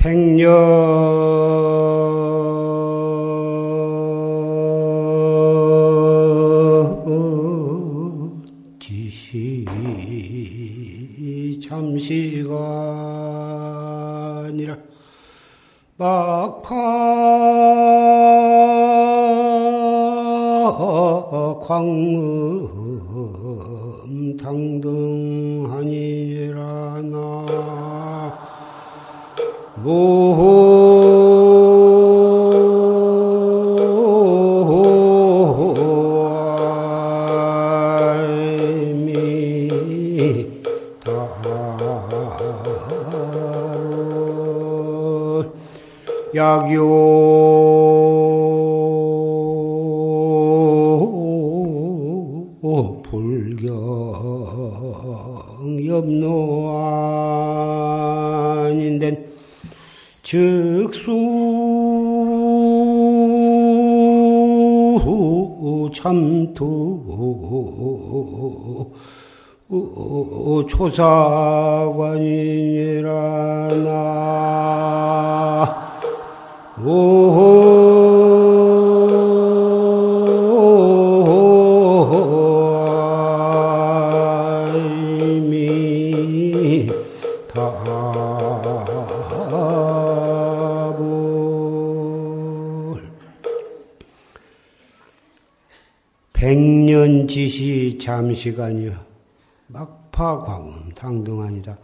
백년. 잠시간이라 막파 광 초사관이라 나. 이미 답을 백년 지시 잠시간이여 막 파광음 당등하니다.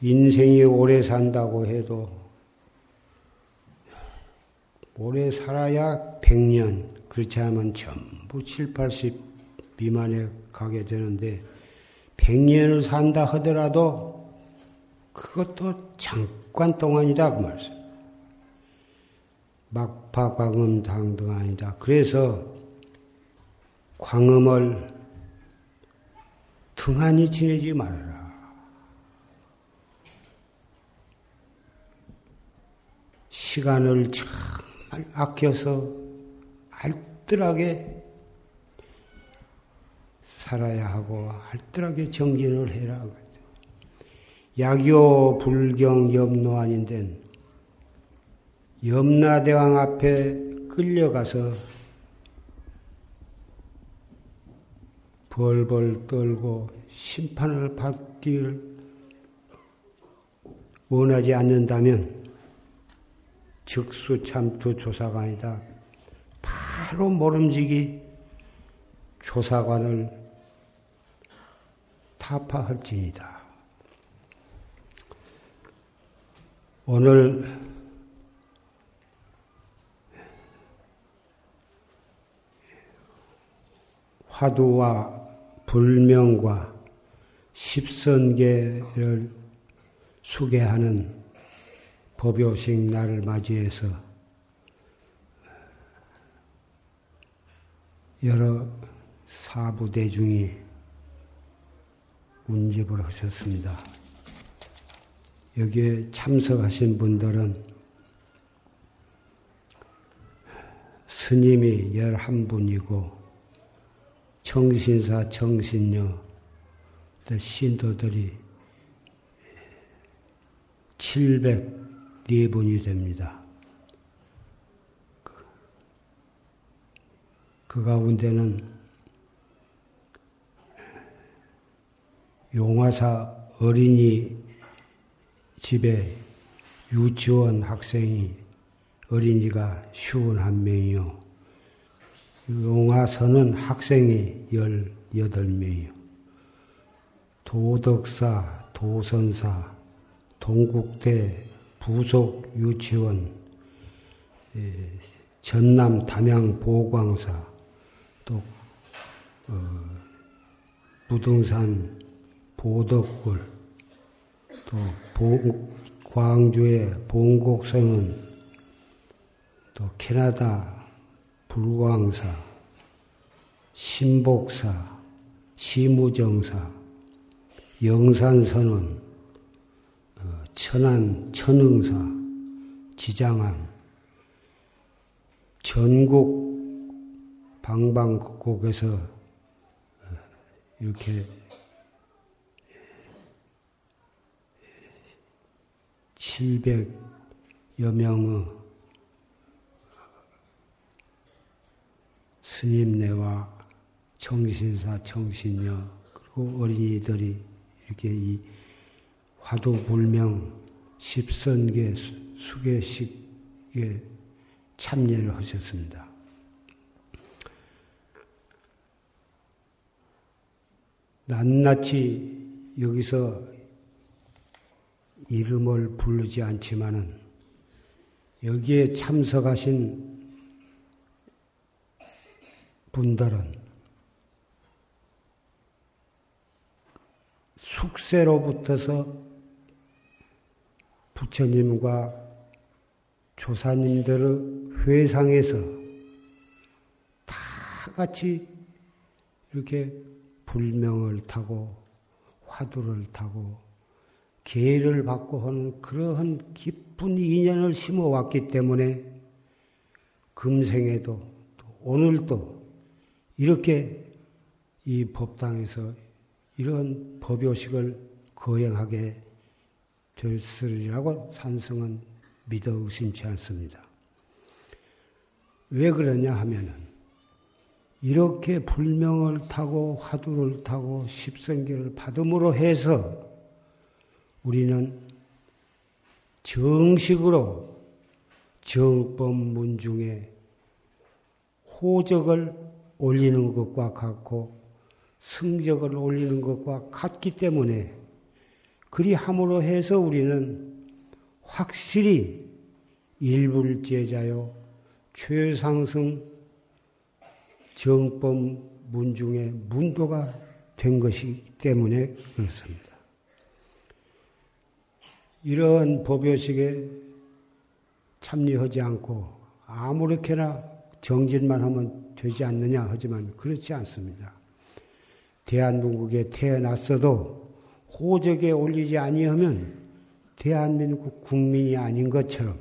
인생이 오래 산다고 해도 오래 살아야 백년 그렇지 않으면 전부 7, 80 미만에 가게 되는데 백년을 산다 하더라도 그것도 잠깐 동안이다 그 말씀. 막파 광음 당등 아니다. 그래서 광음을 등한히 지내지 말아라. 시간을 정말 아껴서 알뜰하게 살아야 하고 알뜰하게 정진을 해라. 약요 불경 염노 아닌데 염라대왕 앞에 끌려가서 벌벌 떨고 심판을 받기를 원하지 않는다면 즉수참투 조사관이다. 바로 모름지기 조사관을 타파할지니다. 오늘 화두와 불명과 십선계를 수계하는 법요식 날을 맞이해서 여러 사부 대중이 운집을 하셨습니다. 여기에 참석하신 분들은 스님이 열한 분이고 청신사, 청신녀, 신도들이 704분이 됩니다. 그 가운데는 용화사 어린이 집에 유치원 학생이 어린이가 51명이요. 용화서는 학생이 18명이요. 도덕사, 도선사, 동국대 부속 유치원, 전남 담양 보광사, 또 어, 부등산 보덕굴, 또 보, 광주의 봉곡선은 또 캐나다 불광사, 신복사, 시무정사, 영산선원, 어, 천안 천흥사, 지장암, 전국 방방곡곡에서 어, 이렇게 700여 명의 스님네와 정신사, 정신녀, 그리고 어린이들이 이렇게 이 화두불명 십선계 수계식에 참여를 하셨습니다. 낱낱이 여기서 이름을 부르지 않지만은 여기에 참석하신 분들은 숙세로부터서 부처님과 조사님들의 회상에서 다 같이 이렇게 불명을 타고 화두를 타고 계를 받고 하는 그러한 깊은 인연을 심어왔기 때문에 금생에도 오늘도 이렇게 이 법당에서 이런 법요식을 거행하게 됐으리라고 산성은 믿어 의심치 않습니다. 왜 그러냐 하면은 이렇게 불명을 타고 화두를 타고 십성계를 받음으로 해서 우리는 정식으로 정법 문 중에 호적을 올리는 것과 같고 성적을 올리는 것과 같기 때문에 그리 함으로 해서 우리는 확실히 일불제자요 최상승 정법 문중의 문도가 된 것이기 때문에 그렇습니다. 이러한 법요식에 참여하지 않고 아무렇게나 정진만 하면 되지 않느냐 하지만 그렇지 않습니다. 대한민국에 태어났어도 호적에 올리지 아니하면 대한민국 국민이 아닌 것처럼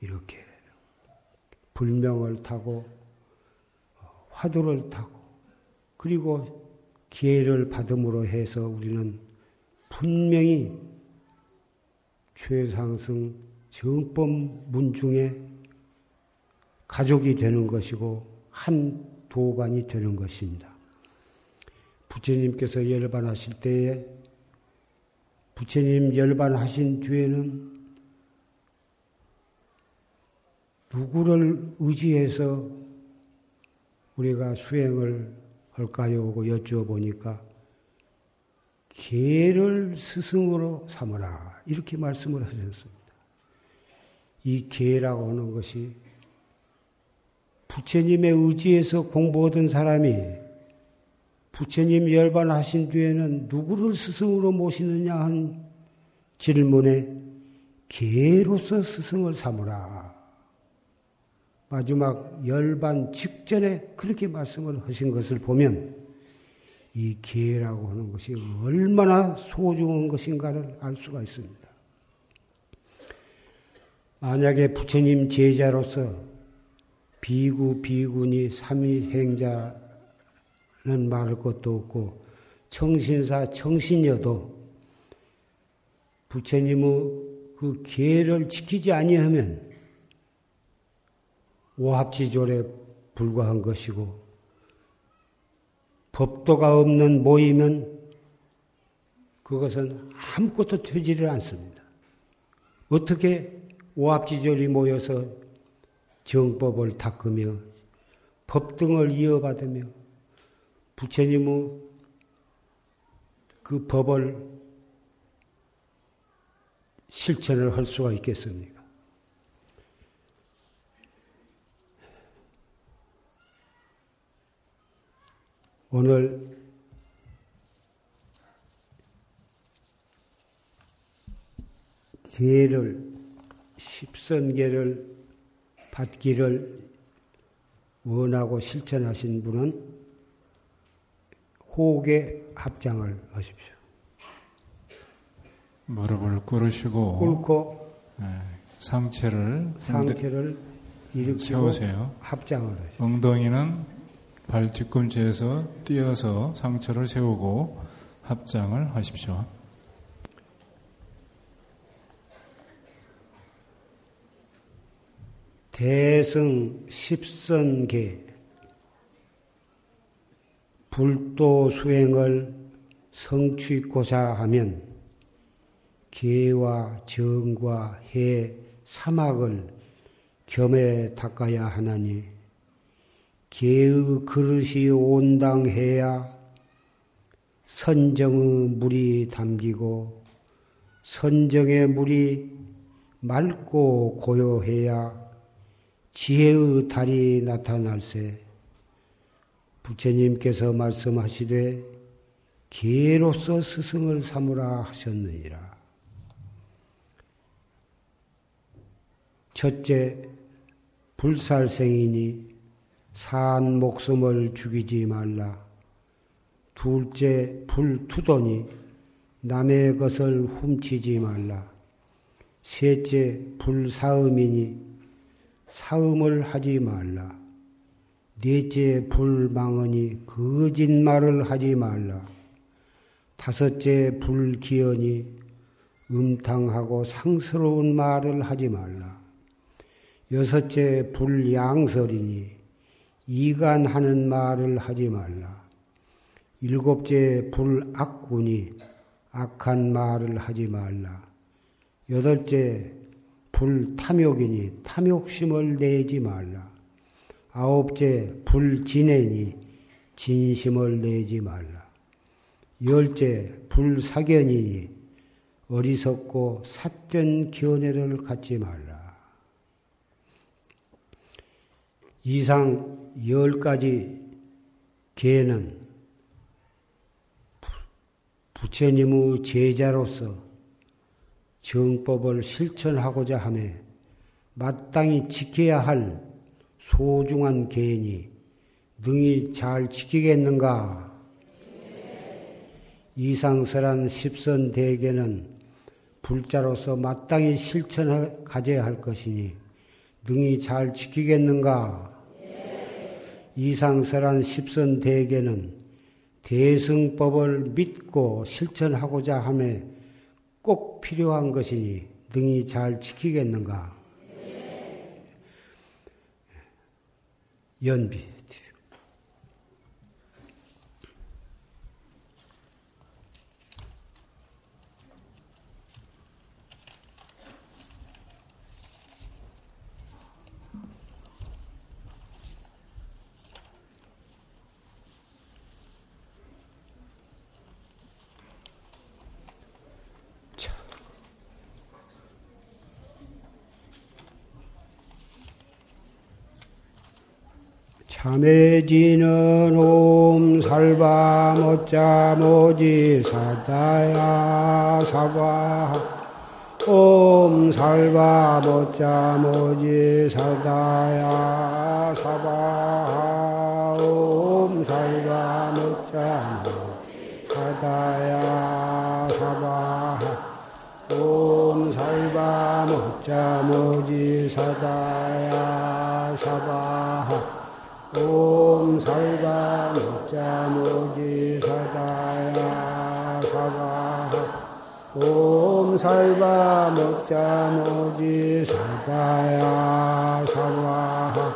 이렇게 불명을 타고 화두를 타고 그리고 기회를 받음으로 해서 우리는 분명히 최상승 정법 문중에 가족이 되는 것이고 한 도반이 되는 것입니다. 부처님께서 열반하실 때에 부처님 열반하신 뒤에는 누구를 의지해서 우리가 수행을 할까요? 하고 여쭈어보니까 개를 스승으로 삼으라. 이렇게 말씀을 하셨습니다. 이 개라고 하는 것이 부처님의 의지에서 공부하던 사람이 부처님 열반하신 뒤에는 누구를 스승으로 모시느냐 한 질문에 개로서 스승을 삼으라. 마지막 열반 직전에 그렇게 말씀을 하신 것을 보면 이 기회라고 하는 것이 얼마나 소중한 것인가를 알 수가 있습니다. 만약에 부처님 제자로서 비구, 비군이 삼위행자는 말할 것도 없고 청신사, 청신여도 부처님의 그 기회를 지키지 아니하면 오합지졸에 불과한 것이고 법도가 없는 모임은 그것은 아무것도 되지를 않습니다. 어떻게 오합지졸이 모여서 정법을 닦으며 법 등을 이어받으며 부처님의 그 법을 실천을 할 수가 있겠습니까? 오늘 기회를 십선계를 받기를 원하고 실천하신 분은 호흡에 합장을 하십시오. 무릎을 꿇으시고 꿇고 네, 상체를 상체를 일으키고 세우세요. 합장을 하십시오. 엉덩이는 발 뒤꿈치에서 띄어서 상처를 세우고 합장을 하십시오. 대승 십선계 불도 수행을 성취고자 하면 개와 정과 해 사막을 겸해 닦아야 하나니 개의 그릇이 온당해야 선정의 물이 담기고 선정의 물이 맑고 고요해야 지혜의 달이 나타날세 부처님께서 말씀하시되 개로서 스승을 삼으라 하셨느니라. 첫째, 불살생이니 산 목숨을 죽이지 말라. 둘째, 불투도니 남의 것을 훔치지 말라. 셋째, 불사음이니 사음을 하지 말라. 넷째, 불망언이 거짓말을 하지 말라. 다섯째, 불기언이 음탕하고 상스러운 말을 하지 말라. 여섯째, 불양설이니 이간하는 말을 하지 말라. 일곱째, 불악군이 악한 말을 하지 말라. 여덟째, 불탐욕이니 탐욕심을 내지 말라. 아홉째, 불진애니 진심을 내지 말라. 열째, 불사견이니 어리석고 삿된 견해를 갖지 말라. 이상 열 가지 개는 부처님의 제자로서 정법을 실천하고자 하며 마땅히 지켜야 할 소중한 개인이 능히 잘 지키겠는가? 이상설한 십선 대계는 불자로서 마땅히 실천 가져야 할 것이니 능히 잘 지키겠는가? 이상설한 십선 대계는 대승법을 믿고 실천하고자 하며 꼭 필요한 것이니 능히 잘 지키겠는가? 연비. 참해지는 옴 살바 모자 모지 사다야 사바 옴 살바 모자 모지 사다야 사바 옴 살바 모자 모지 사다야 사바 옴 살바 모자 모지 사다야 사바 옴 살바 목자 모지 사다야 사바 옴 살바 목자 모지 사다야 사바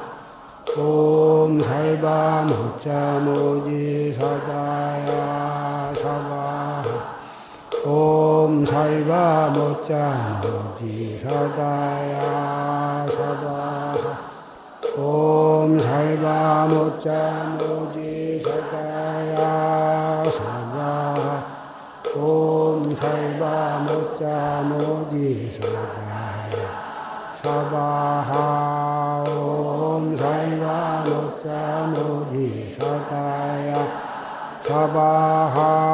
옴 살바 목자 모지 사다야 사바 옴 살바 목자 모지 사다야 살바 모자 모지 사다야 사바 옴 살바 모자 모지 사다야 사바하 옴 살바 모자 모지 사다야 사바하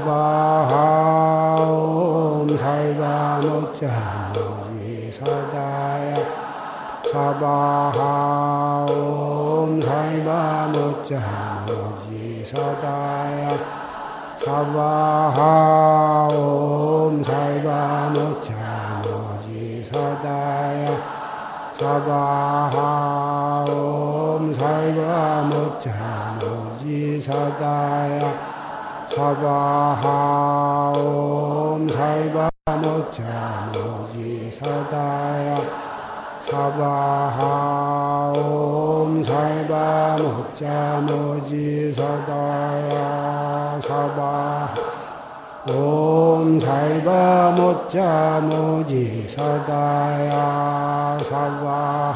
사바하 옴 살바 모자 모지 사다야 사바하 옴 살바 못자 모지 사다야 사바하 옴 살바 못자 모지 사다야 사바하 옴 살바 못자 모지 사다야 사바하 옴 살바 못자 모지 사다야 사바하 옴 살바 목자 모지 사다야 사바 옴 살바 목자 모지 사다야 사바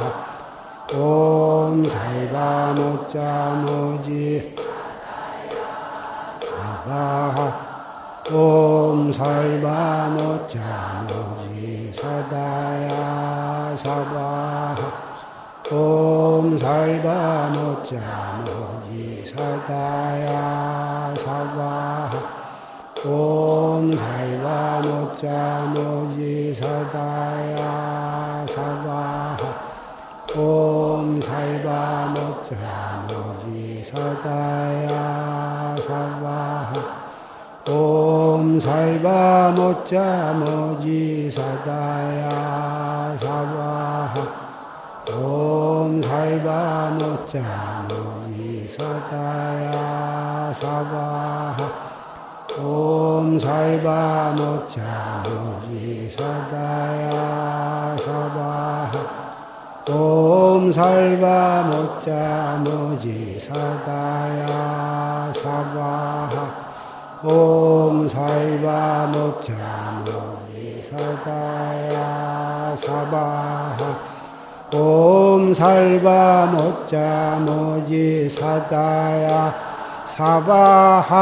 옴 살바 목자 모지 사바 옴 모지 사다야 사바 옴 모지 사다야 사바 옴 모지 사다야 사바 옴 살바 모자 모지 사다 옴 살바 모자 모지 사다야 사바 옴 살바 모자 모지 사다야 사바 옴 살바 모자 모지 사다야 사바 옴 살바 모자 모지 사다야 사바 옴 살바 모자 모지 사다야 사바하 옴 살바 모자 모지 사다야 사바하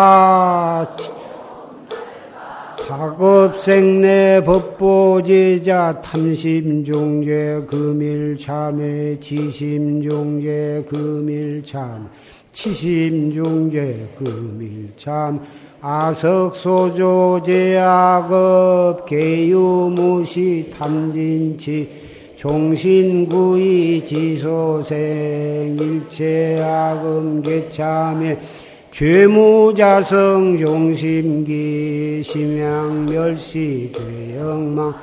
다급생내 법보제자 탐심종제 금일참회 지심종제 금일참 치심종제 금일참 아석소조제약업 개유무시 탐진치 종신구이 지소생 일체악음 개참에 죄무자성 용심기 심양멸시 대영망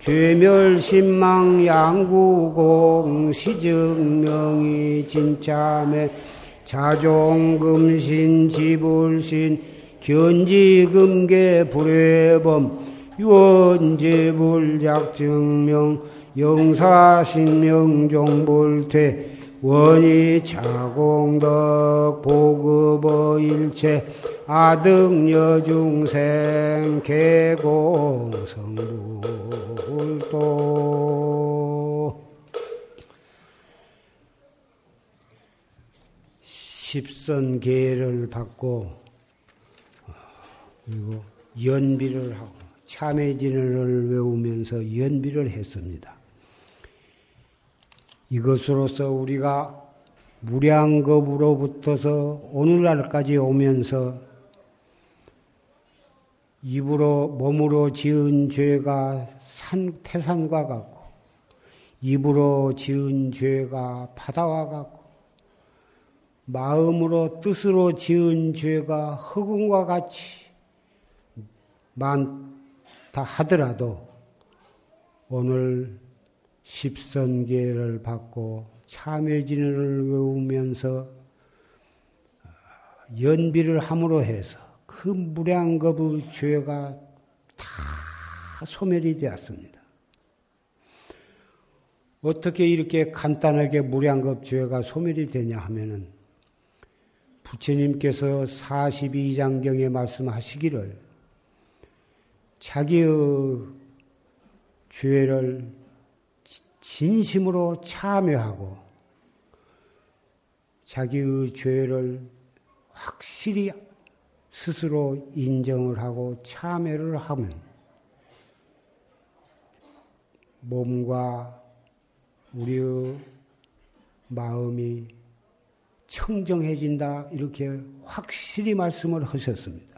죄멸신망 양구공 시증명이 진참에 자종금신 지불신 견지금계 불회범 유언제불작증명 영사신명종불퇴 원이차공덕 보급어 일체 아등여중생 개공성불도. 십선계를 받고 그리고 연비를 하고 참회진을 외우면서 연비를 했습니다. 이것으로서 우리가 무량겁으로부터서 오늘날까지 오면서 입으로 몸으로 지은 죄가 산, 태산과 같고 입으로 지은 죄가 바다와 같고 마음으로 뜻으로 지은 죄가 흑운과 같이 많다 하더라도 오늘 십선계를 받고 참여진을 외우면서 연비를 함으로 해서 그 무량겁의 죄가 다 소멸이 되었습니다. 어떻게 이렇게 간단하게 무량겁 죄가 소멸이 되냐 하면은 부처님께서 42장경에 말씀하시기를 자기의 죄를 진심으로 참여하고 자기의 죄를 확실히 스스로 인정을 하고 참여를 하면 몸과 우리의 마음이 청정해진다 이렇게 확실히 말씀을 하셨습니다.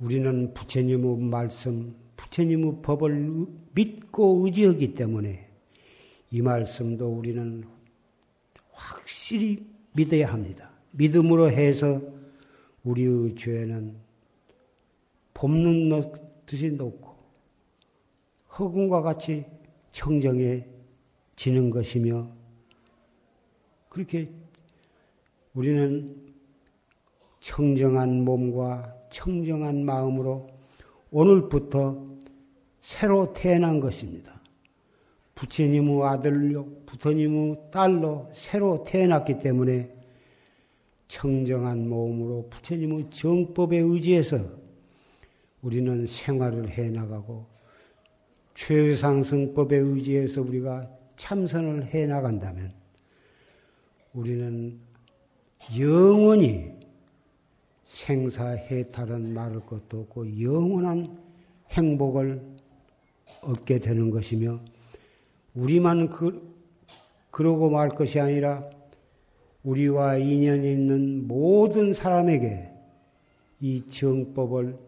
우리는 부처님의 말씀, 부처님의 법을 믿고 의지하기 때문에 이 말씀도 우리는 확실히 믿어야 합니다. 믿음으로 해서 우리의 죄는 봄눈 듯이 높고 허공과 같이 청정해지는 것이며 그렇게 우리는 청정한 몸과 청정한 마음으로 오늘부터 새로 태어난 것입니다. 부처님의 아들로, 부처님의 딸로 새로 태어났기 때문에 청정한 몸으로 부처님의 정법에 의지해서 우리는 생활을 해 나가고 최상승법에 의지해서 우리가 참선을 해 나간다면 우리는 영원히 생사해탈은 말할 것도 없고 영원한 행복을 얻게 되는 것이며 우리만 그, 그러고 말 것이 아니라 우리와 인연이 있는 모든 사람에게 이 정법을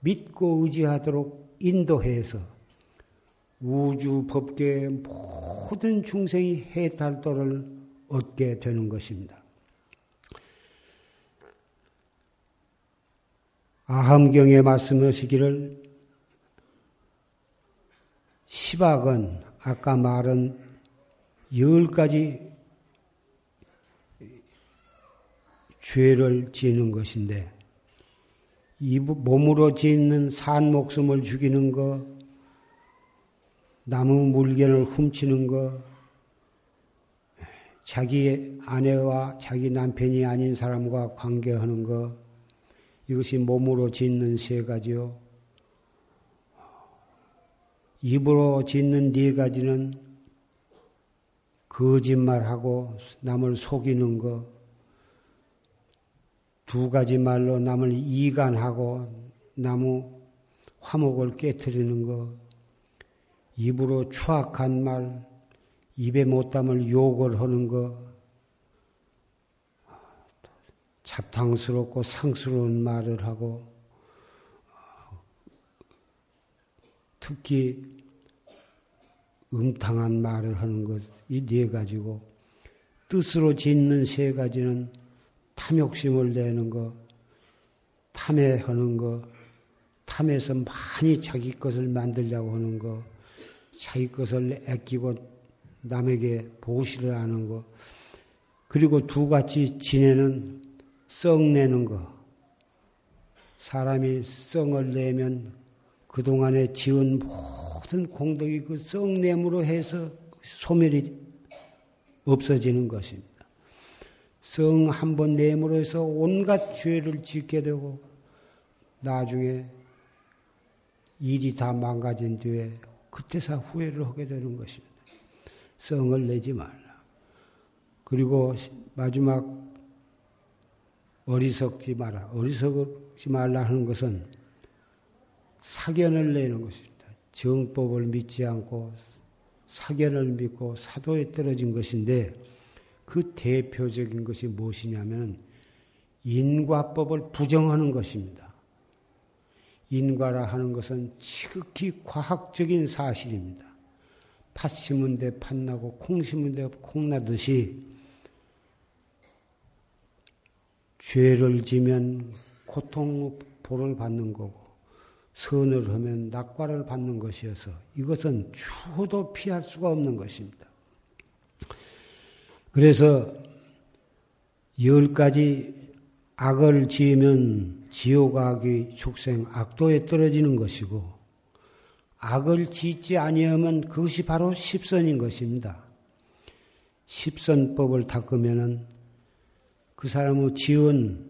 믿고 의지하도록 인도해서 우주 법계의 모든 중생이 해탈도를 얻게 되는 것입니다. 아함경에 말씀하시기를 시박은 아까 말한 열 가지 죄를 지는 것인데 이 몸으로 짓는 산 목숨을 죽이는 거, 나무 물건을 훔치는 거, 자기 아내와 자기 남편이 아닌 사람과 관계하는 거, 이것이 몸으로 짓는 세 가지요. 입으로 짓는 네 가지는 거짓말하고 남을 속이는 거, 두 가지 말로 남을 이간하고 나무 화목을 깨뜨리는 거, 입으로 추악한 말, 입에 못 담을 욕을 하는 거, 잡탕스럽고 상스러운 말을 하고 특히 음탕한 말을 하는 것 이 네 가지고 뜻으로 짓는 세 가지는 탐욕심을 내는 거, 탐해하는 거, 탐해서 많이 자기 것을 만들려고 하는 거, 자기 것을 아끼고 남에게 보시를 하는 거, 그리고 두 가지 지내는 썩 내는 거. 사람이 썩을 내면 그동안에 지은 모든 공덕이 그 썩냄으로 해서 소멸이 없어지는 것입니다. 성 한 번 내므로 해서 온갖 죄를 짓게 되고 나중에 일이 다 망가진 뒤에 그때서 후회를 하게 되는 것입니다. 성을 내지 말라. 그리고 마지막 어리석지 마라. 어리석지 말라 하는 것은 사견을 내는 것입니다. 정법을 믿지 않고 사견을 믿고 사도에 떨어진 것인데 그 대표적인 것이 무엇이냐면 인과법을 부정하는 것입니다. 인과라 하는 것은 지극히 과학적인 사실입니다. 팥 심은 데 팥나고 콩 심은 데 콩나듯이 죄를 지면 고통 보를 받는 거고 선을 하면 낙과를 받는 것이어서 이것은 추호도 피할 수가 없는 것입니다. 그래서 열 가지 악을 지으면 지옥악이 축생 악도에 떨어지는 것이고 악을 짓지 아니하면 그것이 바로 십선인 것입니다. 십선법을 닦으면은 그 사람의 지은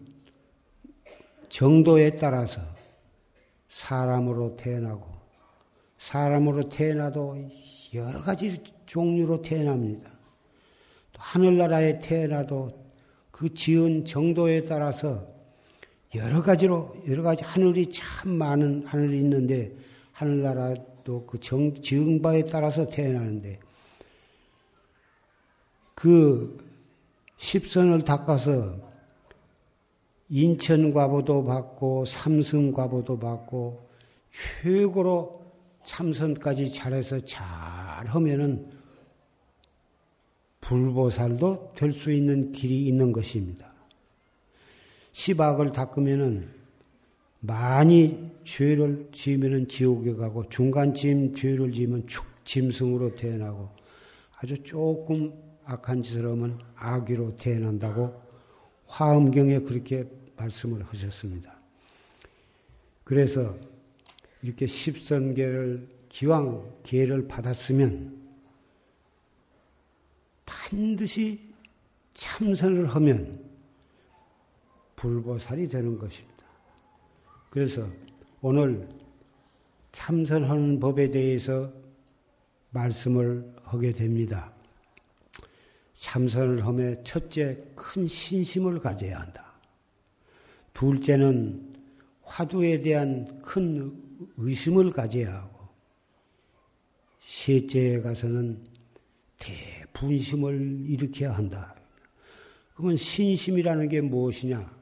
정도에 따라서 사람으로 태어나고 사람으로 태어나도 여러 가지 종류로 태어납니다. 또 하늘나라에 태어나도 그 지은 정도에 따라서 여러 가지로 여러 가지 하늘이 참 많은 하늘이 있는데 하늘나라도 그 정, 지은 바에 따라서 태어나는데 그 십선을 닦아서 인천과보도 받고 삼성과보도 받고 최고로 참선까지 잘해서 잘 하면은 불보살도 될 수 있는 길이 있는 것입니다. 시박을 닦으면은 많이 죄를 지으면은 지옥에 가고 중간쯤 죄를 지으면 축 짐승으로 태어나고 아주 조금 악한 짓을 하면 아기로 태어난다고 화엄경에 그렇게 말씀을 하셨습니다. 그래서 이렇게 십선계를 기왕 기회를 받았으면 반드시 참선을 하면 불보살이 되는 것입니다. 그래서 오늘 참선하는 법에 대해서 말씀을 하게 됩니다. 참선을 하며 첫째 큰 신심을 가져야 한다. 둘째는 화두에 대한 큰 의심을 가져야 하고, 셋째에 가서는 대분심을 일으켜야 한다. 그러면 신심이라는 게 무엇이냐?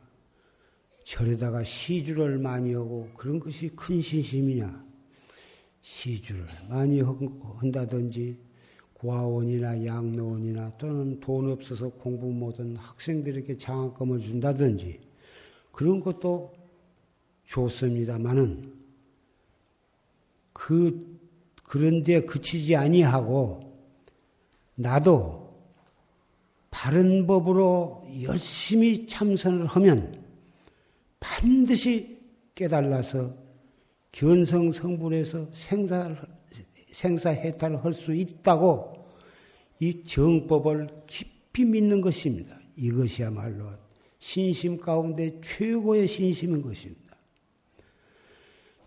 절에다가 시주를 많이 하고 그런 것이 큰 신심이냐? 시주를 많이 한다든지 고아원이나 양로원이나 또는 돈 없어서 공부 못한 학생들에게 장학금을 준다든지 그런 것도 좋습니다만은 그 그런데 그치지 아니하고 나도 바른 법으로 열심히 참선을 하면 반드시 깨달아서 견성 성불에서 생사 생사 해탈을 할 수 있다고 이 정법을 깊이 믿는 것입니다. 이것이야말로 신심 가운데 최고의 신심인 것입니다.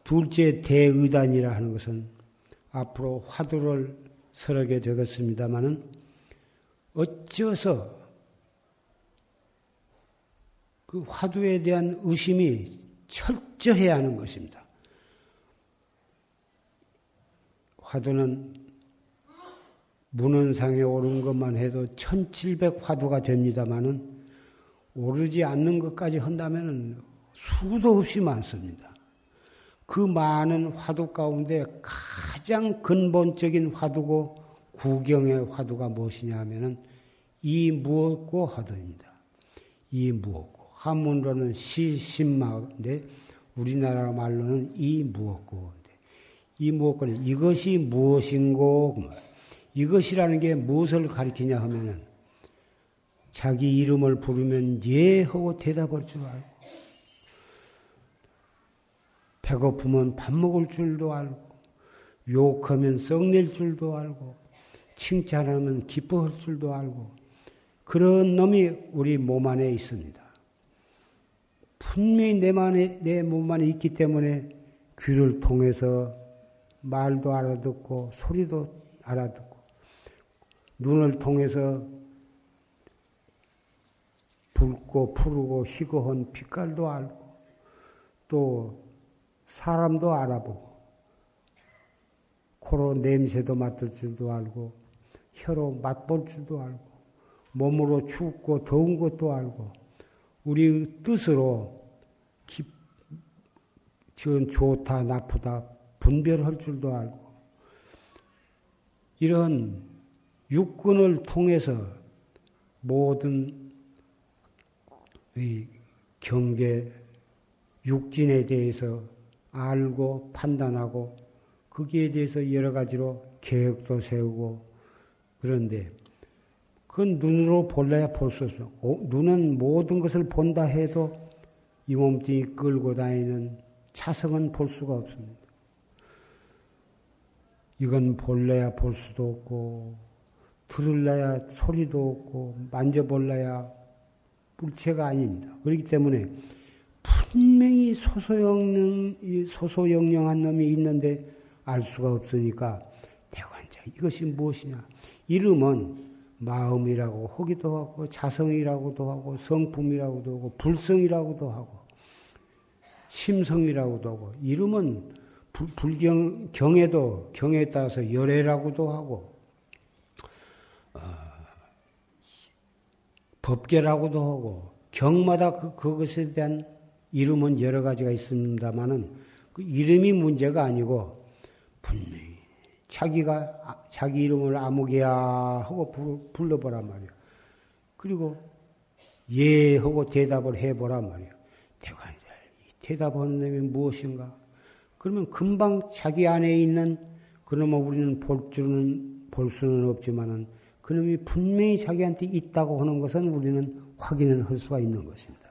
둘째 대의단이라 하는 것은 앞으로 화두를 설하게 되겠습니다마는 어찌어서 그 화두에 대한 의심이 철저해야 하는 것입니다. 화두는 문헌상에 오른 것만 해도 1700 화두가 됩니다마는 오르지 않는 것까지 한다면 수도 없이 많습니다. 그 많은 화두 가운데 가장 근본적인 화두고 구경의 화두가 무엇이냐 하면은 이 무엇고 화두입니다. 이 무엇고 한문으로는 시신마인데 우리나라 말로는 이 무엇고 이 무엇고는 이것이 무엇인고 이것이라는 게 무엇을 가리키냐 하면은 자기 이름을 부르면 예 하고 대답할 줄 알고 배고프면 밥 먹을 줄도 알고 욕하면 썩낼 줄도 알고 칭찬하면 기뻐할 줄도 알고 그런 놈이 우리 몸 안에 있습니다. 분명히 내, 만에, 내 몸 안에 있기 때문에 귀를 통해서 말도 알아듣고 소리도 알아듣고 눈을 통해서 붉고 푸르고 희고한 빛깔도 알고 또 사람도 알아보고 코로 냄새도 맡을 줄도 알고 혀로 맛볼 줄도 알고 몸으로 춥고 더운 것도 알고 우리 뜻으로 기, 전 좋다 나쁘다 분별할 줄도 알고 이런 육군을 통해서 모든 이 경계 육진에 대해서 알고 판단하고 거기에 대해서 여러 가지로 계획도 세우고 그런데 그건 눈으로 볼래야 볼 수 없어. 눈은 모든 것을 본다 해도 이 몸뚱이 끌고 다니는 차성은 볼 수가 없습니다. 이건 볼래야 볼 수도 없고, 들을래야 소리도 없고, 만져볼래야 물체가 아닙니다. 그렇기 때문에 분명히 소소영령, 소소영령한 놈이 있는데 알 수가 없으니까 대관자 이것이 무엇이냐? 이름은 마음이라고 하기도 하고 자성이라고도 하고 성품이라고도 하고 불성이라고도 하고 심성이라고도 하고 이름은 불경 경에도 경에 따라서 열애라고도 하고 어, 법계라고도 하고 경마다 그, 그것에 대한 이름은 여러 가지가 있습니다만은 그 이름이 문제가 아니고 분명히 자기가 아, 자기 이름을 아무개야 하고 불러보란 말이야. 그리고 예 하고 대답을 해보란 말이야. 대관절 대답하는 놈이 무엇인가? 그러면 금방 자기 안에 있는 그놈을 우리는 볼 줄은 볼 수는 없지만은 그놈이 분명히 자기한테 있다고 하는 것은 우리는 확인을 할 수가 있는 것입니다.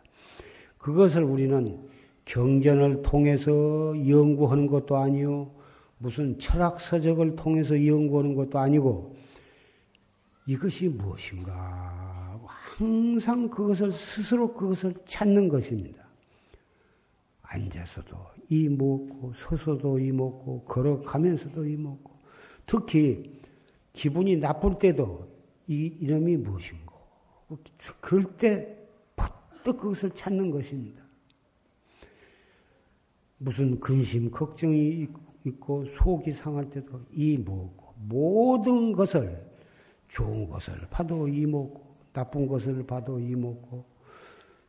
그것을 우리는 경전을 통해서 연구하는 것도 아니요, 무슨 철학 서적을 통해서 연구하는 것도 아니고, 이것이 무엇인가? 항상 그것을 스스로 그것을 찾는 것입니다. 앉아서도 이먹고, 서서도 이먹고, 걸어가면서도 이먹고, 특히 기분이 나쁠 때도 이 이름이 무엇인고, 그럴 때 퍼뜩 그것을 찾는 것입니다. 무슨 근심, 걱정이 있고 속이 상할 때도 이먹고 모든 것을 좋은 것을 봐도 이먹고 나쁜 것을 봐도 이먹고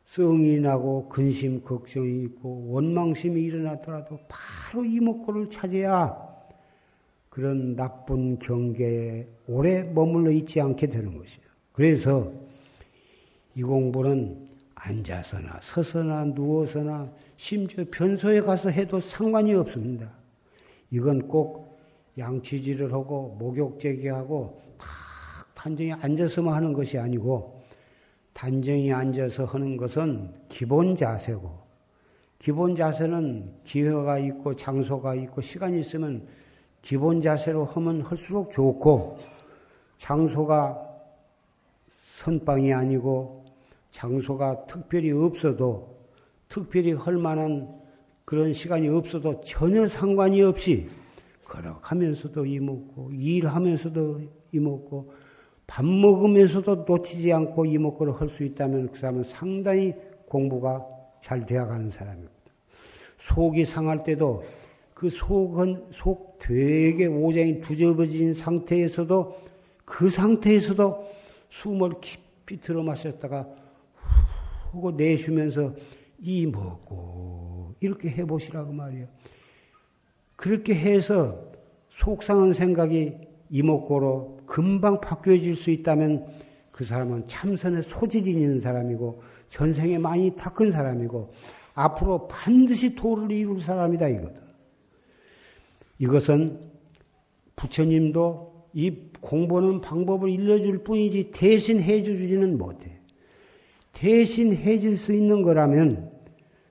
성이 나고 근심, 걱정이 있고 원망심이 일어나더라도 바로 이목구를 찾아야 그런 나쁜 경계에 오래 머물러 있지 않게 되는 것이에요. 그래서 이 공부는 앉아서나 서서나 누워서나 심지어 변소에 가서 해도 상관이 없습니다. 이건 꼭 양치질을 하고 목욕제기하고 탁 단정히 앉아서만 하는 것이 아니고 단정히 앉아서 하는 것은 기본 자세고 기본 자세는 기회가 있고 장소가 있고 시간이 있으면 기본 자세로 하면 할수록 좋고 장소가 선방이 아니고 장소가 특별히 없어도 특별히 할 만한 그런 시간이 없어도 전혀 상관이 없이 걸어가면서도 이먹고 일하면서도 이먹고 밥 먹으면서도 놓치지 않고 이먹고를 할 수 있다면 그 사람은 상당히 공부가 잘 되어가는 사람입니다. 속이 상할 때도 그 속은 속 되게 오장이 두저어진 상태에서도 그 상태에서도 숨을 깊이 들어 마셨다가 후 하고 내쉬면서 이 먹고 이렇게 해보시라고 말이에요. 그렇게 해서 속상한 생각이 이목고로 금방 바뀌어질 수 있다면 그 사람은 참선에 소질이 있는 사람이고 전생에 많이 닦은 사람이고 앞으로 반드시 도를 이룰 사람이다 이거든. 이것은 부처님도 이 공부하는 방법을 일러줄 뿐이지 대신 해주지는 못해. 대신 해줄 수 있는 거라면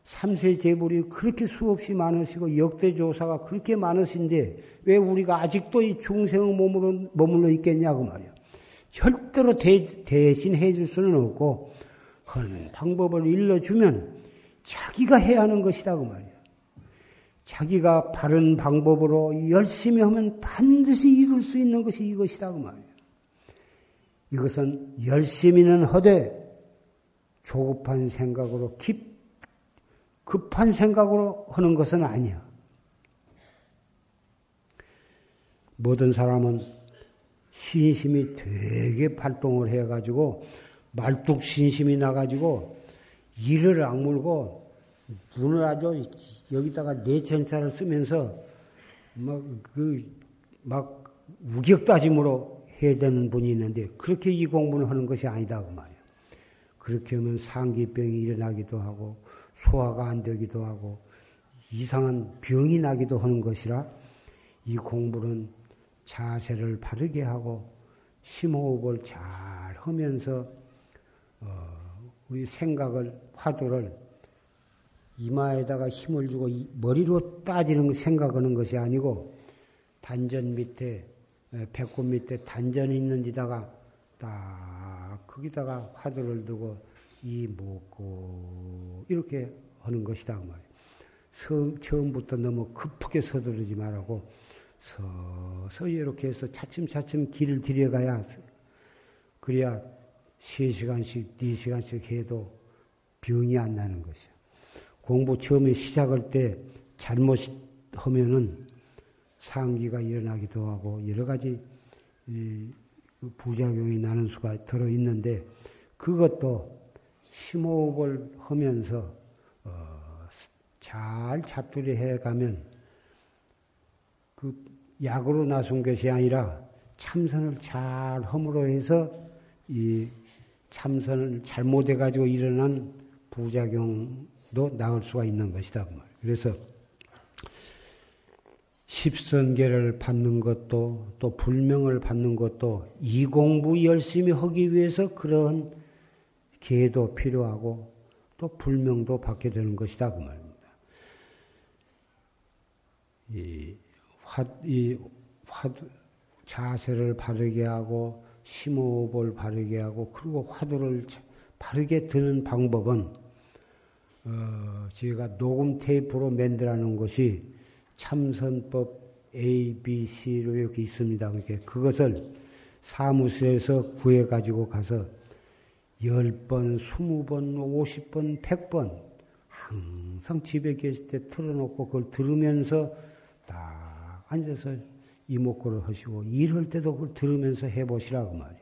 삼세 재불이 그렇게 수없이 많으시고 역대 조사가 그렇게 많으신데 왜 우리가 아직도 이 중생의 몸으로 머물러 있겠냐고 말이야. 절대로 대, 대신 해줄 수는 없고 그런 방법을 일러주면 자기가 해야 하는 것이다 그 말이야. 자기가 바른 방법으로 열심히 하면 반드시 이룰 수 있는 것이 이것이다 그 말이야. 이것은 열심히는 허되 조급한 생각으로 깊 급한 생각으로 하는 것은 아니야. 모든 사람은 신심이 되게 발동을 해가지고 말뚝 신심이 나가지고 이를 악물고 눈을 아주 여기다가 내천차를 쓰면서 막 그 막 우격 따짐으로 해야 되는 분이 있는데 그렇게 이 공부는 하는 것이 아니다 그 말이야. 그렇게 하면 상기병이 일어나기도 하고 소화가 안 되기도 하고 이상한 병이 나기도 하는 것이라 이 공부는 자세를 바르게 하고 심호흡을 잘 하면서 어, 우리 생각을 화두를 이마에다가 힘을 주고 머리로 따지는 생각하는 것이 아니고 단전 밑에 배꼽 밑에 단전이 있는 데다가 딱 거기다가 화두를 두고 이 먹고 이렇게 하는 것이다 그 말이에요. 처음부터 너무 급하게 서두르지 말고 서서히 이렇게 해서 차츰차츰 길을 들여가야 그래야 3시간씩, 4시간씩 해도 병이 안 나는 것이야. 공부 처음에 시작할 때 잘못하면은 상기가 일어나기도 하고 여러 가지 부작용이 나는 수가 들어 있는데 그것도 심호흡을 하면서 어, 잘 잡두리 해가면 그 약으로 나선 것이 아니라 참선을 잘 허물어 해서 이 참선을 잘못해 가지고 일어난 부작용도 나을 수가 있는 것이다. 그 그래서 십선계를 받는 것도 또 불명을 받는 것도 이 공부 열심히 하기 위해서 그런 계도 필요하고 또 불명도 받게 되는 것이다 그 말입니다. 이 화, 이 화, 자세를 바르게 하고 심호흡을 바르게 하고 그리고 화두를 바르게 드는 방법은 어, 제가 녹음 테이프로 만들어 놓은 것이 참선법 A, B, C로 이렇게 있습니다. 그러니까 그것을 사무실에서 구해 가지고 가서 10번, 20번, 50번, 100번 항상 집에 계실 때 틀어놓고 그걸 들으면서 딱 앉아서 이목구를 하시고 일할 때도 그걸 들으면서 해보시라고 말이야.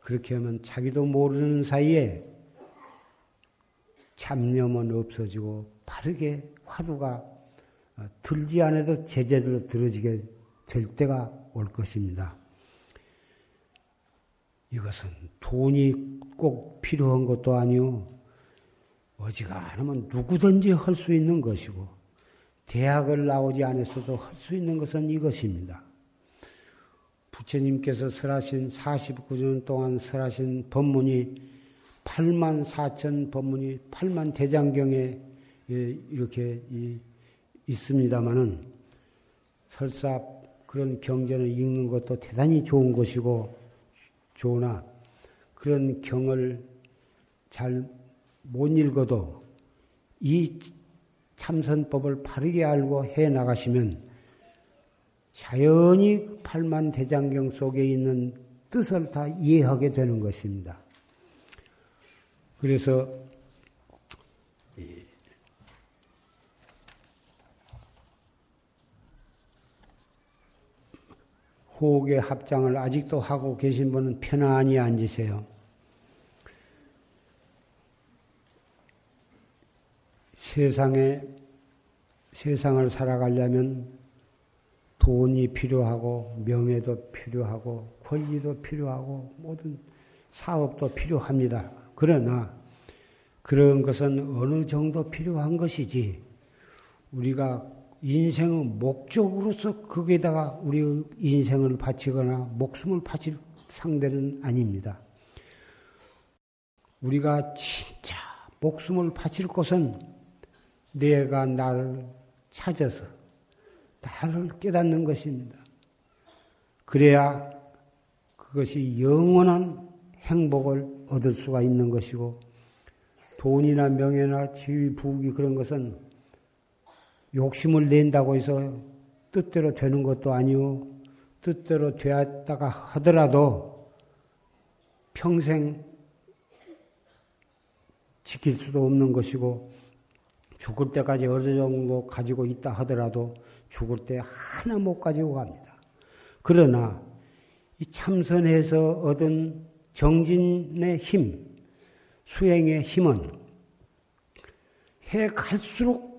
그렇게 하면 자기도 모르는 사이에 잡념은 없어지고 바르게 화두가 어, 들지 않아도 제재로 들어지게 될 때가 올 것입니다. 이것은 돈이 꼭 필요한 것도 아니오. 어지간하면 누구든지 할 수 있는 것이고, 대학을 나오지 않았어도 할 수 있는 것은 이것입니다. 부처님께서 설하신 49년 동안 설하신 법문이 8만 4천 법문이 8만 대장경에 예, 이렇게 있습니다마는 설사 그런 경전을 읽는 것도 대단히 좋은 것이고 좋으나 그런 경을 잘 못 읽어도 이 참선법을 바르게 알고 해 나가시면 자연히 팔만 대장경 속에 있는 뜻을 다 이해하게 되는 것입니다. 그래서 호옥의 합장을 아직도 하고 계신 분은 편안히 앉으세요. 세상에, 세상을 살아가려면 돈이 필요하고, 명예도 필요하고, 권리도 필요하고, 모든 사업도 필요합니다. 그러나, 그런 것은 어느 정도 필요한 것이지, 우리가 인생의 목적으로서 거기에다가 우리 인생을 바치거나 목숨을 바칠 상대는 아닙니다. 우리가 진짜 목숨을 바칠 것은 내가 나를 찾아서 나를 깨닫는 것입니다. 그래야 그것이 영원한 행복을 얻을 수가 있는 것이고 돈이나 명예나 지위, 부귀 그런 것은 욕심을 낸다고 해서 뜻대로 되는 것도 아니오. 뜻대로 되었다가 하더라도 평생 지킬 수도 없는 것이고 죽을 때까지 어느 정도 가지고 있다 하더라도 죽을 때 하나 못 가지고 갑니다. 그러나 이 참선에서 얻은 정진의 힘, 수행의 힘은 해 갈수록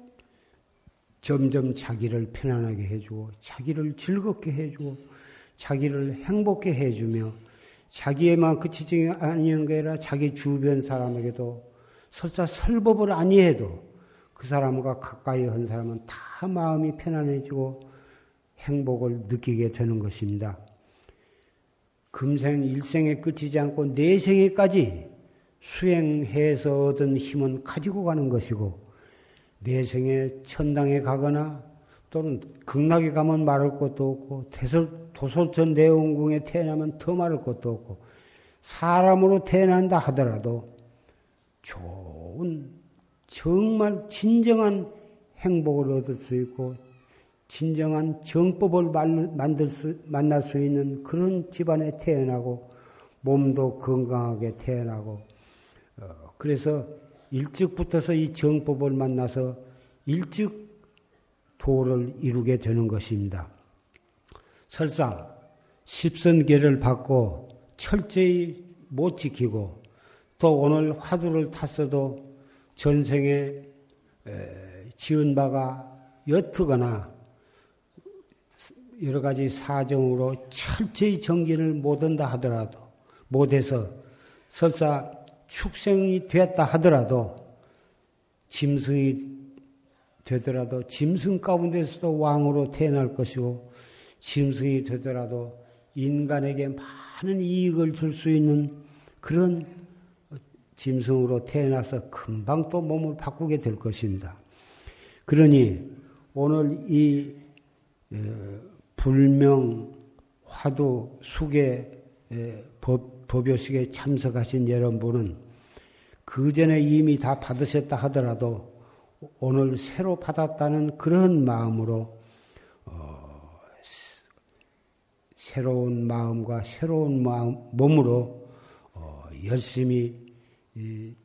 점점 자기를 편안하게 해주고, 자기를 즐겁게 해주고, 자기를 행복게 해주며, 자기에만 그치지 아니한 게 아니라 자기 주변 사람에게도 설사 설법을 아니해도 그 사람과 가까이 한 사람은 다 마음이 편안해지고 행복을 느끼게 되는 것입니다. 금생 일생에 끝이지 않고 내생에까지 수행해서 얻은 힘은 가지고 가는 것이고 내생에 천당에 가거나 또는 극락에 가면 말할 것도 없고 대설, 도솔천 대원궁에 태어나면 더 말할 것도 없고 사람으로 태어난다 하더라도 좋은 정말 진정한 행복을 얻을 수 있고 진정한 정법을 만들 수, 만날 수 있는 그런 집안에 태어나고 몸도 건강하게 태어나고 어, 그래서 일찍 붙어서 이 정법을 만나서 일찍 도를 이루게 되는 것입니다. 설사 십선계를 받고 철저히 못 지키고 또 오늘 화두를 탔어도 전생에 지은 바가 옅거나 여러 가지 사정으로 철저히 정진을 못한다 하더라도 못해서 설사 축생이 됐다 하더라도 짐승이 되더라도 짐승 가운데서도 왕으로 태어날 것이고 짐승이 되더라도 인간에게 많은 이익을 줄 수 있는 그런 짐승으로 태어나서 금방 또 몸을 바꾸게 될 것입니다. 그러니 오늘 이 불명 화두 법, 법요식에 참석하신 여러분은 그 전에 이미 다 받으셨다 하더라도 오늘 새로 받았다는 그런 마음으로 어, 새로운 마음과 새로운 마음, 몸으로 어, 열심히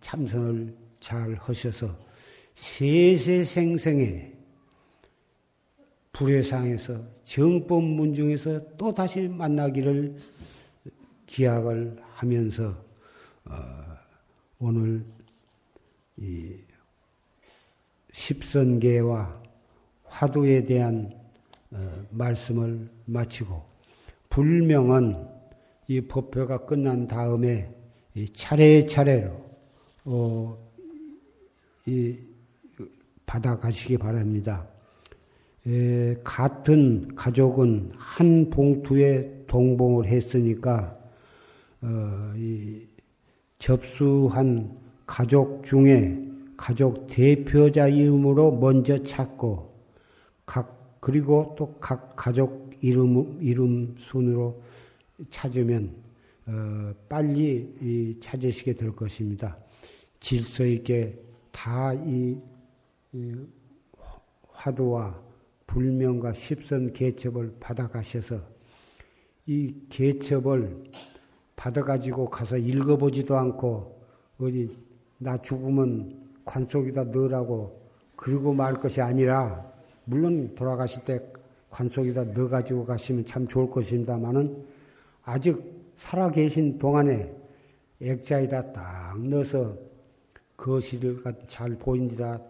참선을 잘 하셔서 세세생생에 불회상에서 정법 문 중에서 또 다시 만나기를 기약을 하면서 어, 오늘 이 십선계와 화두에 대한 어, 말씀을 마치고 불명은 이 법회가 끝난 다음에 차례차례로 어, 이 받아가시기 바랍니다. 에, 같은 가족은 한 봉투에 동봉을 했으니까 어, 접수한 가족 중에 가족 대표자 이름으로 먼저 찾고 각 그리고 또 각 가족 이름 이름 순으로 찾으면 어, 빨리 찾으시게 될 것입니다. 질서 있게 다이 화두와 불명과 십선 개첩을 받아가셔서 이 개첩을 받아가지고 가서 읽어보지도 않고 어디 나 죽으면 관 속에다 넣으라고 그러고 말 것이 아니라 물론 돌아가실 때 관 속에다 넣어가지고 가시면 참 좋을 것입니다만은 아직 살아 계신 동안에 액자에다 딱 넣어서 거실을 잘 보인다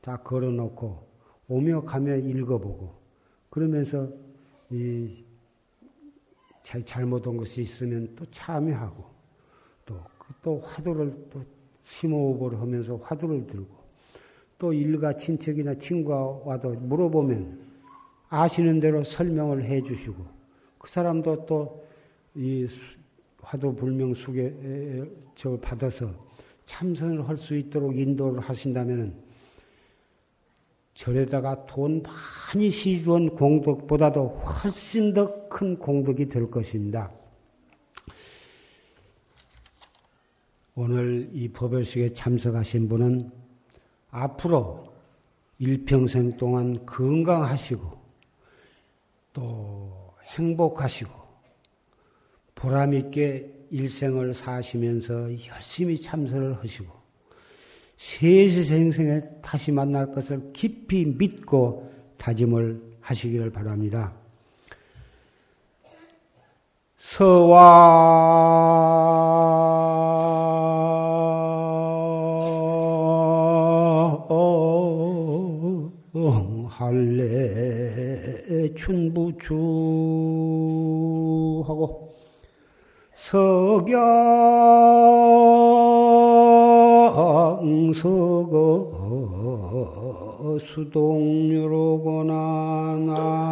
다 걸어놓고 오며 가며 읽어보고 그러면서 이 잘못한 것이 있으면 또 참여하고 또, 또 화두를 또 심호흡을 하면서 화두를 들고 또 일가 친척이나 친구가 와도 물어보면 아시는 대로 설명을 해 주시고 그 사람도 또 이 화두 불명 속에 저 받아서 참선을 할 수 있도록 인도를 하신다면 절에다가 돈 많이 시주한 공덕보다도 훨씬 더 큰 공덕이 될 것입니다. 오늘 이 법요식에 참석하신 분은 앞으로 일평생 동안 건강하시고 또 행복하시고 보람있게 일생을 사시면서 열심히 참선을 하시고 세세 생생에 다시 만날 것을 깊이 믿고 다짐을 하시기를 바랍니다. 서와 할래 춘부추 하고 석양 서거 수동류로구나 나.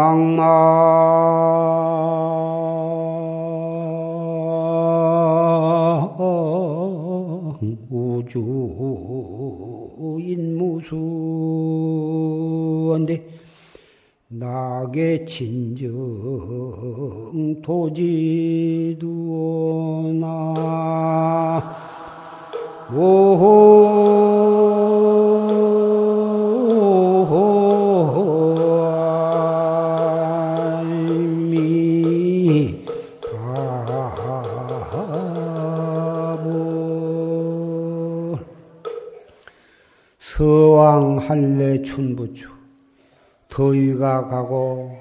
망망 낙의 진정 도지두나. 오미 바보 서왕 할래 춘부주 더위가 가고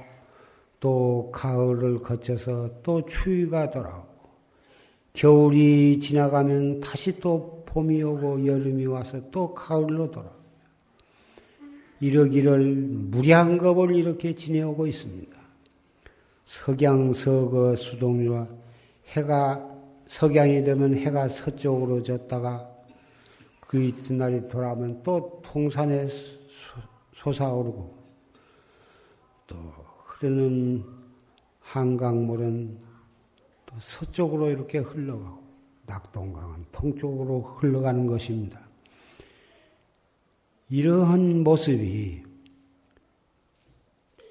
또 가을을 거쳐서 또 추위가 돌아오고 겨울이 지나가면 다시 또 봄이 오고 여름이 와서 또 가을로 돌아오고 이러기를 무량겁을 이렇게 지내오고 있습니다. 석양서거 수동류와 해가 석양이 되면 해가 서쪽으로 졌다가 그 이튿날이 돌아오면 또 통산에 솟아오르고 또 흐르는 한강물은 또 서쪽으로 이렇게 흘러가고 낙동강은 동쪽으로 흘러가는 것입니다. 이러한 모습이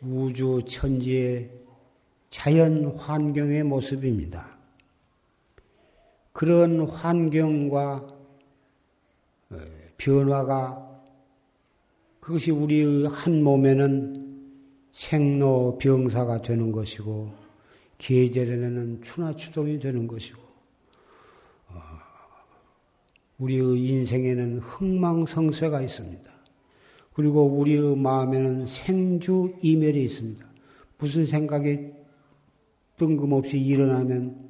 우주 천지의 자연 환경의 모습입니다. 그런 환경과 어, 변화가 그것이 우리의 한 몸에는 생로병사가 되는 것이고 계절에는 추나추동이 되는 것이고 어, 우리의 인생에는 흥망성쇠가 있습니다. 그리고 우리의 마음에는 생주 이멸이 있습니다. 무슨 생각이 뜬금없이 일어나면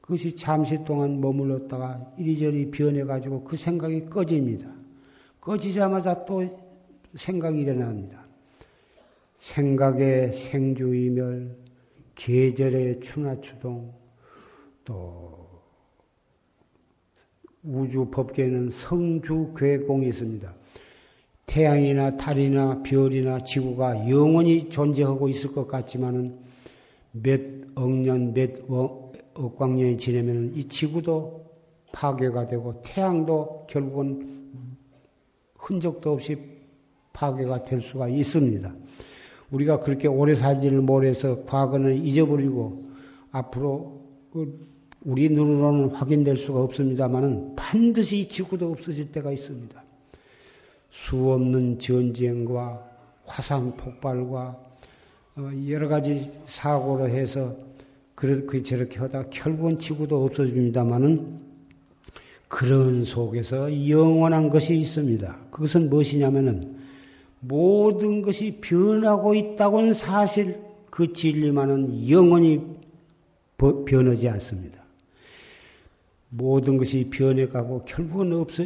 그것이 잠시 동안 머물렀다가 이리저리 변해가지고 그 생각이 꺼집니다. 꺼지자마자 또 생각이 일어납니다. 생각의 생주이멸, 계절의 추나추동, 또 우주 법계에는 성주 괴공이 있습니다. 태양이나 달이나 별이나 지구가 영원히 존재하고 있을 것 같지만은 몇 억년, 몇 억광년이 지나면 이 지구도 파괴가 되고 태양도 결국은 흔적도 없이 파괴가 될 수가 있습니다. 우리가 그렇게 오래 살지를 못해서 과거는 잊어버리고 앞으로 그 우리 눈으로는 확인될 수가 없습니다만은 반드시 지구도 없어질 때가 있습니다. 수 없는 전쟁과 화산 폭발과 어, 여러 가지 사고로 해서 그렇게 저렇게 하다 결국은 지구도 없어집니다만은 그런 속에서 영원한 것이 있습니다. 그것은 무엇이냐면은 모든 것이 변하고 있다고는 사실 그 진리만은 영원히 변하지 않습니다. 모든 것이 변해가고 결국은 없어,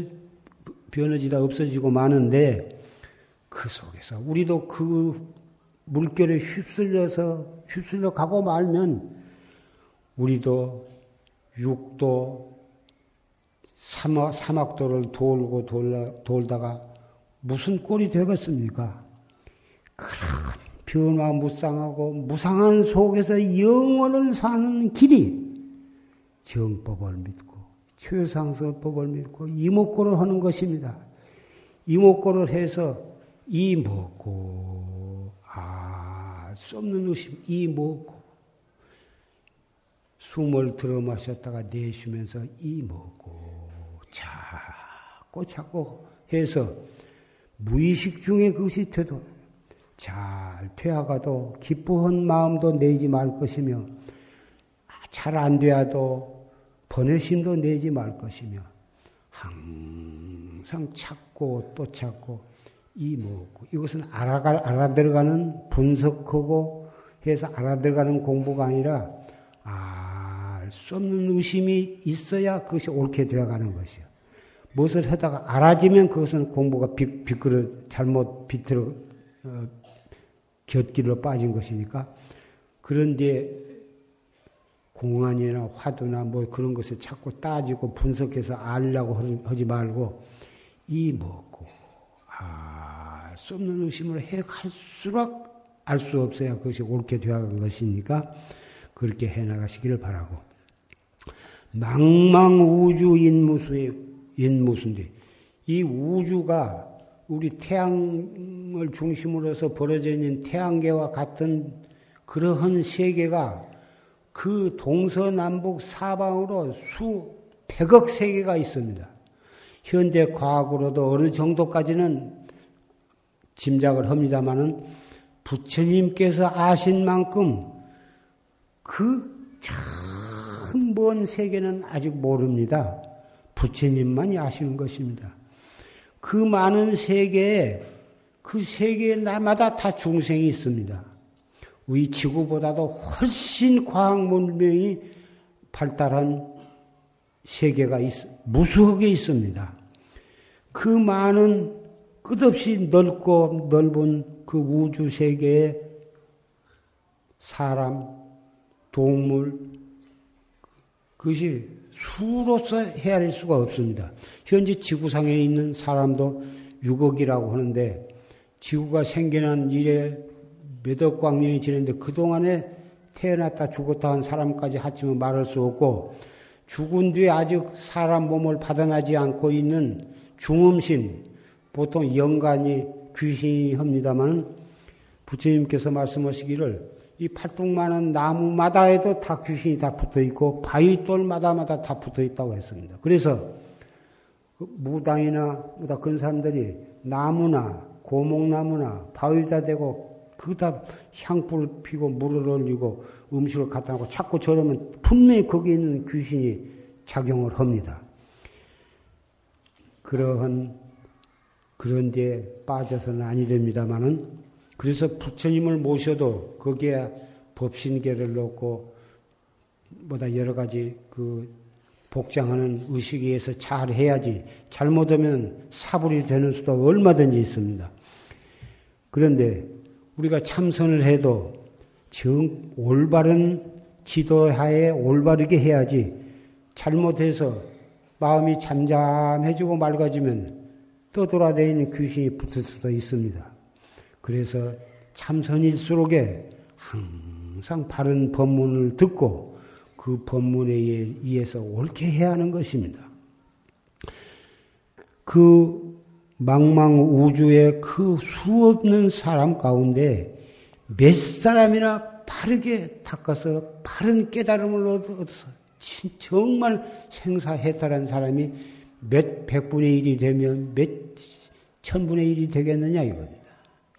변해지다 없어지고 마는데 그 속에서 우리도 그 물결에 휩쓸려서 휩쓸려 가고 말면 우리도 육도 사막, 사막도를 돌고 돌라, 돌다가 무슨 꼴이 되겠습니까? 그런 변화 무쌍하고 무상한 속에서 영원을 사는 길이 정법을 믿고 최상서법을 믿고 이목고를 하는 것입니다. 이목고를 해서 이 먹고 아수 없는 의심 이 먹고 숨을 들어 마셨다가 내쉬면서 이 먹고 자꾸 자꾸 해서 무의식 중에 그것이 되도 잘 되어가도 기뻐한 마음도 내지 말 것이며 잘 안 되어도 번외심도 내지 말 것이며 항상 찾고 또 찾고 이 먹고 이것은 알아가, 알아들어가는 분석하고 해서 알아들어가는 공부가 아니라 알 수 없는 의심이 있어야 그것이 옳게 되어가는 것이요. 무엇을 하다가 알아지면 그것은 공부가 비, 비끄러 잘못 비틀어 어, 곁길로 빠진 것이니까. 그런데 공안이나 화두나 뭐 그런 것을 자꾸 따지고 분석해서 알려고 하지 말고 이 먹고 알 수 없는 의심을 해 갈수록 알 수 없어야 그것이 옳게 되어간 것이니까 그렇게 해 나가시기를 바라고. 망망 우주 인 무수의 인무수인데 이 우주가 우리 태양을 중심으로 서 벌어져 있는 태양계와 같은 그러한 세계가 그 동서남북 사방으로 수 백억 세계가 있습니다. 현대 과학으로도 어느 정도까지는 짐작을 합니다마는 부처님께서 아신 만큼 그 참 먼 세계는 아직 모릅니다. 부처님만이 아시는 것입니다. 그 많은 세계에 그 세계 날마다 다 중생이 있습니다. 우리 지구보다도 훨씬 과학 문명이 발달한 세계가 있, 무수하게 있습니다. 그 많은 끝없이 넓고 넓은 그 우주 세계에 사람, 동물, 그것이 수로서 헤아릴 수가 없습니다. 현재 지구상에 있는 사람도 6억이라고 하는데 지구가 생겨난 이래 몇억 광년이 지났는데 그동안에 태어났다 죽었다 한 사람까지 합치면 말할 수 없고 죽은 뒤에 아직 사람 몸을 받아나지 않고 있는 중음신, 보통 영간이 귀신이 합니다만 부처님께서 말씀하시기를 이 팔뚝만한 나무마다에도 다 귀신이 다 붙어 있고 바위돌마다마다 다 붙어 있다고 했습니다. 그래서 그 무당이나 무당 그런 사람들이 나무나 고목나무나 바위다 대고 그다 향불 피고 물을 올리고 음식을 갖다 놓고 자꾸 저러면 분명히 거기 있는 귀신이 작용을 합니다. 그러한 그런 데에 빠져서는 아니 됩니다만은 그래서 부처님을 모셔도 거기에 법신계를 놓고 뭐다 여러 가지 그 복장하는 의식에 의해서 잘 해야지 잘못하면 사불이 되는 수도 얼마든지 있습니다. 그런데 우리가 참선을 해도 정 올바른 지도하에 올바르게 해야지 잘못해서 마음이 잠잠해지고 맑아지면 떠돌아다니는 귀신이 붙을 수도 있습니다. 그래서 참선일수록에 항상 바른 법문을 듣고 그 법문에 의해서 옳게 해야 하는 것입니다. 그 망망 우주의 그 수없는 사람 가운데 몇 사람이나 바르게 닦아서 바른 깨달음을 얻어서 정말 생사해탈한 사람이 몇 백분의 일이 되면 몇 천분의 일이 되겠느냐 이겁니다.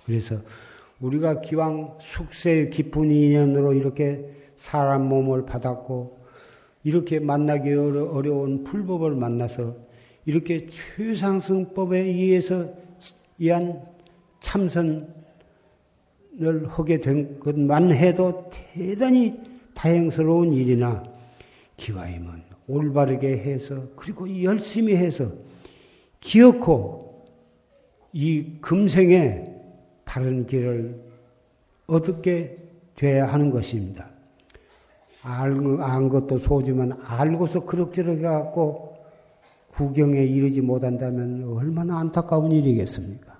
그래서 우리가 기왕 숙세의 깊은 인연으로 이렇게 사람 몸을 받았고 이렇게 만나기 어려운 불법을 만나서 이렇게 최상승법에 의해서 이한 참선을 하게 된 것만 해도 대단히 다행스러운 일이나 기와임은 올바르게 해서 그리고 열심히 해서 기어코 이 금생에 바른 길을 어떻게 돼야 하는 것입니다. 안 것도 소지만 알고서 그럭저럭 해갖고 구경에 이르지 못한다면 얼마나 안타까운 일이겠습니까?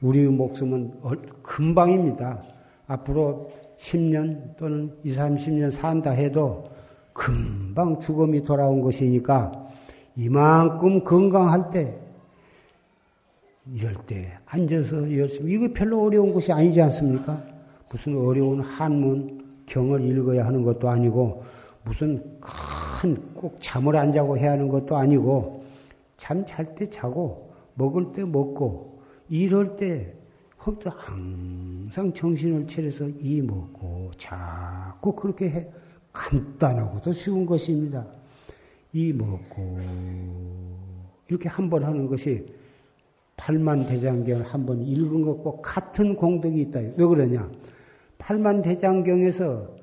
우리의 목숨은 금방입니다. 앞으로 10년 또는 20, 30년 산다 해도 금방 죽음이 돌아온 것이니까 이만큼 건강할 때 이럴 때 앉아서 열심히 이거 별로 어려운 것이 아니지 않습니까? 무슨 어려운 한문 경을 읽어야 하는 것도 아니고 무슨 큰 꼭 잠을 안 자고 해야 하는 것도 아니고 잠 잘 때 자고 먹을 때 먹고 이럴 때 항상 정신을 차려서 이 먹고 자꾸 그렇게 해. 간단하고도 쉬운 것입니다. 이 먹고 이렇게 한 번 하는 것이 팔만 대장경을 한번 읽은 것과 같은 공덕이 있다. 왜 그러냐? 팔만 대장경에서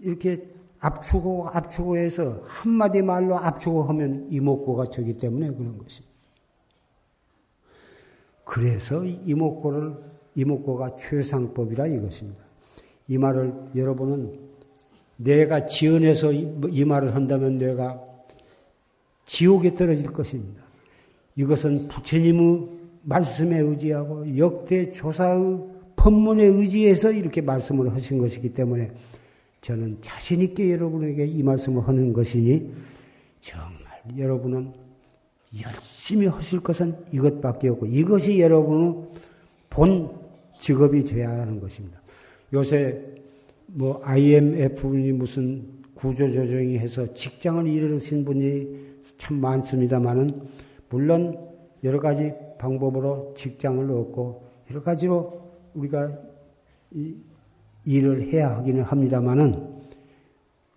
이렇게 압축고 압축고 해서 한마디 말로 압축고 하면 이목고가 되기 때문에 그런 것입니다. 그래서 이목고를 이목고가 최상법이라 이것입니다. 이 말을 여러분은 내가 지연해서 이 말을 한다면 내가 지옥에 떨어질 것입니다. 이것은 부처님의 말씀에 의지하고 역대 조사의 법문에 의지해서 이렇게 말씀을 하신 것이기 때문에 저는 자신있게 여러분에게 이 말씀을 하는 것이니 정말 여러분은 열심히 하실 것은 이것밖에 없고 이것이 여러분의 본 직업이 되어야 하는 것입니다. 요새 뭐 IMF니 무슨 구조조정이 해서 직장을 잃으신 분이 참 많습니다만은 물론 여러 가지 방법으로 직장을 얻고 여러 가지로 우리가 일을 해야 하기는 합니다만은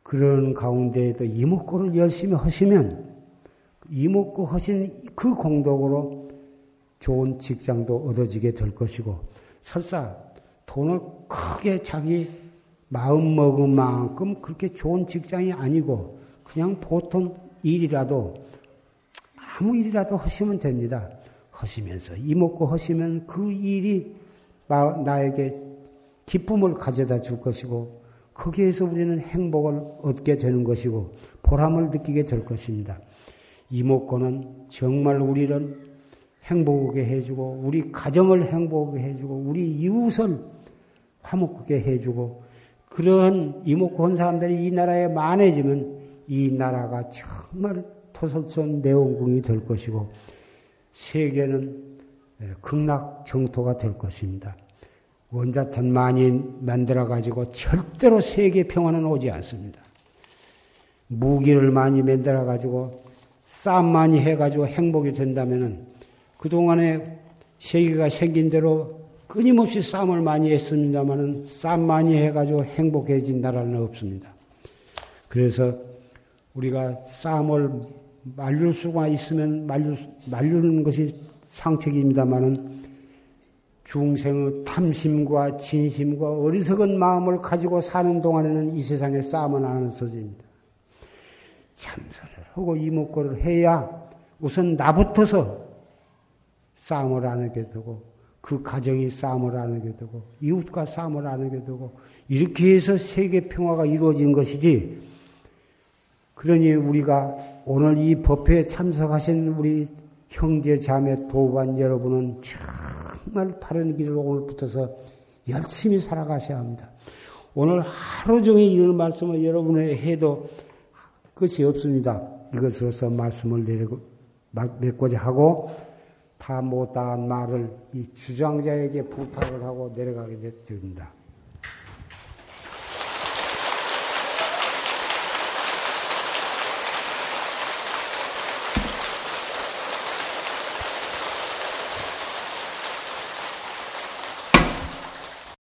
그런 가운데에도 이목구를 열심히 하시면 이목구 하신 그 공덕으로 좋은 직장도 얻어지게 될 것이고 설사 돈을 크게 자기 마음 먹은 만큼 그렇게 좋은 직장이 아니고 그냥 보통 일이라도 아무 일이라도 하시면 됩니다. 하시면서 이먹고 하시면 그 일이 나에게 기쁨을 가져다 줄 것이고 거기에서 우리는 행복을 얻게 되는 것이고 보람을 느끼게 될 것입니다. 이목구는 정말 우리를 행복하게 해주고 우리 가정을 행복하게 해주고 우리 이웃을 화목하게 해주고 그런 이목구 한 사람들이 이 나라에 많아지면 이 나라가 정말 토설선 내원궁이 될 것이고 세계는 극락 정토가 될 것입니다. 원자탄 많이 만들어 가지고 절대로 세계 평화는 오지 않습니다. 무기를 많이 만들어 가지고 싸움 많이 해 가지고 행복이 된다면은 그동안에 세계가 생긴 대로 끊임없이 싸움을 많이 했습니다만은 싸움 많이 해 가지고 행복해진 나라는 없습니다. 그래서 우리가 싸움을 말릴 수가 있으면 말릴, 말리는 것이 상책입니다만은 중생의 탐심과 진심과 어리석은 마음을 가지고 사는 동안에는 이 세상에 싸움은 안 하는 소지입니다. 참선을 하고 이목구를 해야 우선 나부터서 싸움을 안 하게 되고 그 가정이 싸움을 안 하게 되고 이웃과 싸움을 안 하게 되고 이렇게 해서 세계 평화가 이루어진 것이지 그러니 우리가 오늘 이 법회에 참석하신 우리 형제 자매 도반 여러분은 정말 바른 길을 오늘부터서 열심히 살아가셔야 합니다. 오늘 하루 종일 이런 말씀을 여러분에 해도 끝이 없습니다. 이것으로서 말씀을 내리고, 맺고자 하고 다 못다한 말을 이 주장자에게 부탁을 하고 내려가게 됩니다.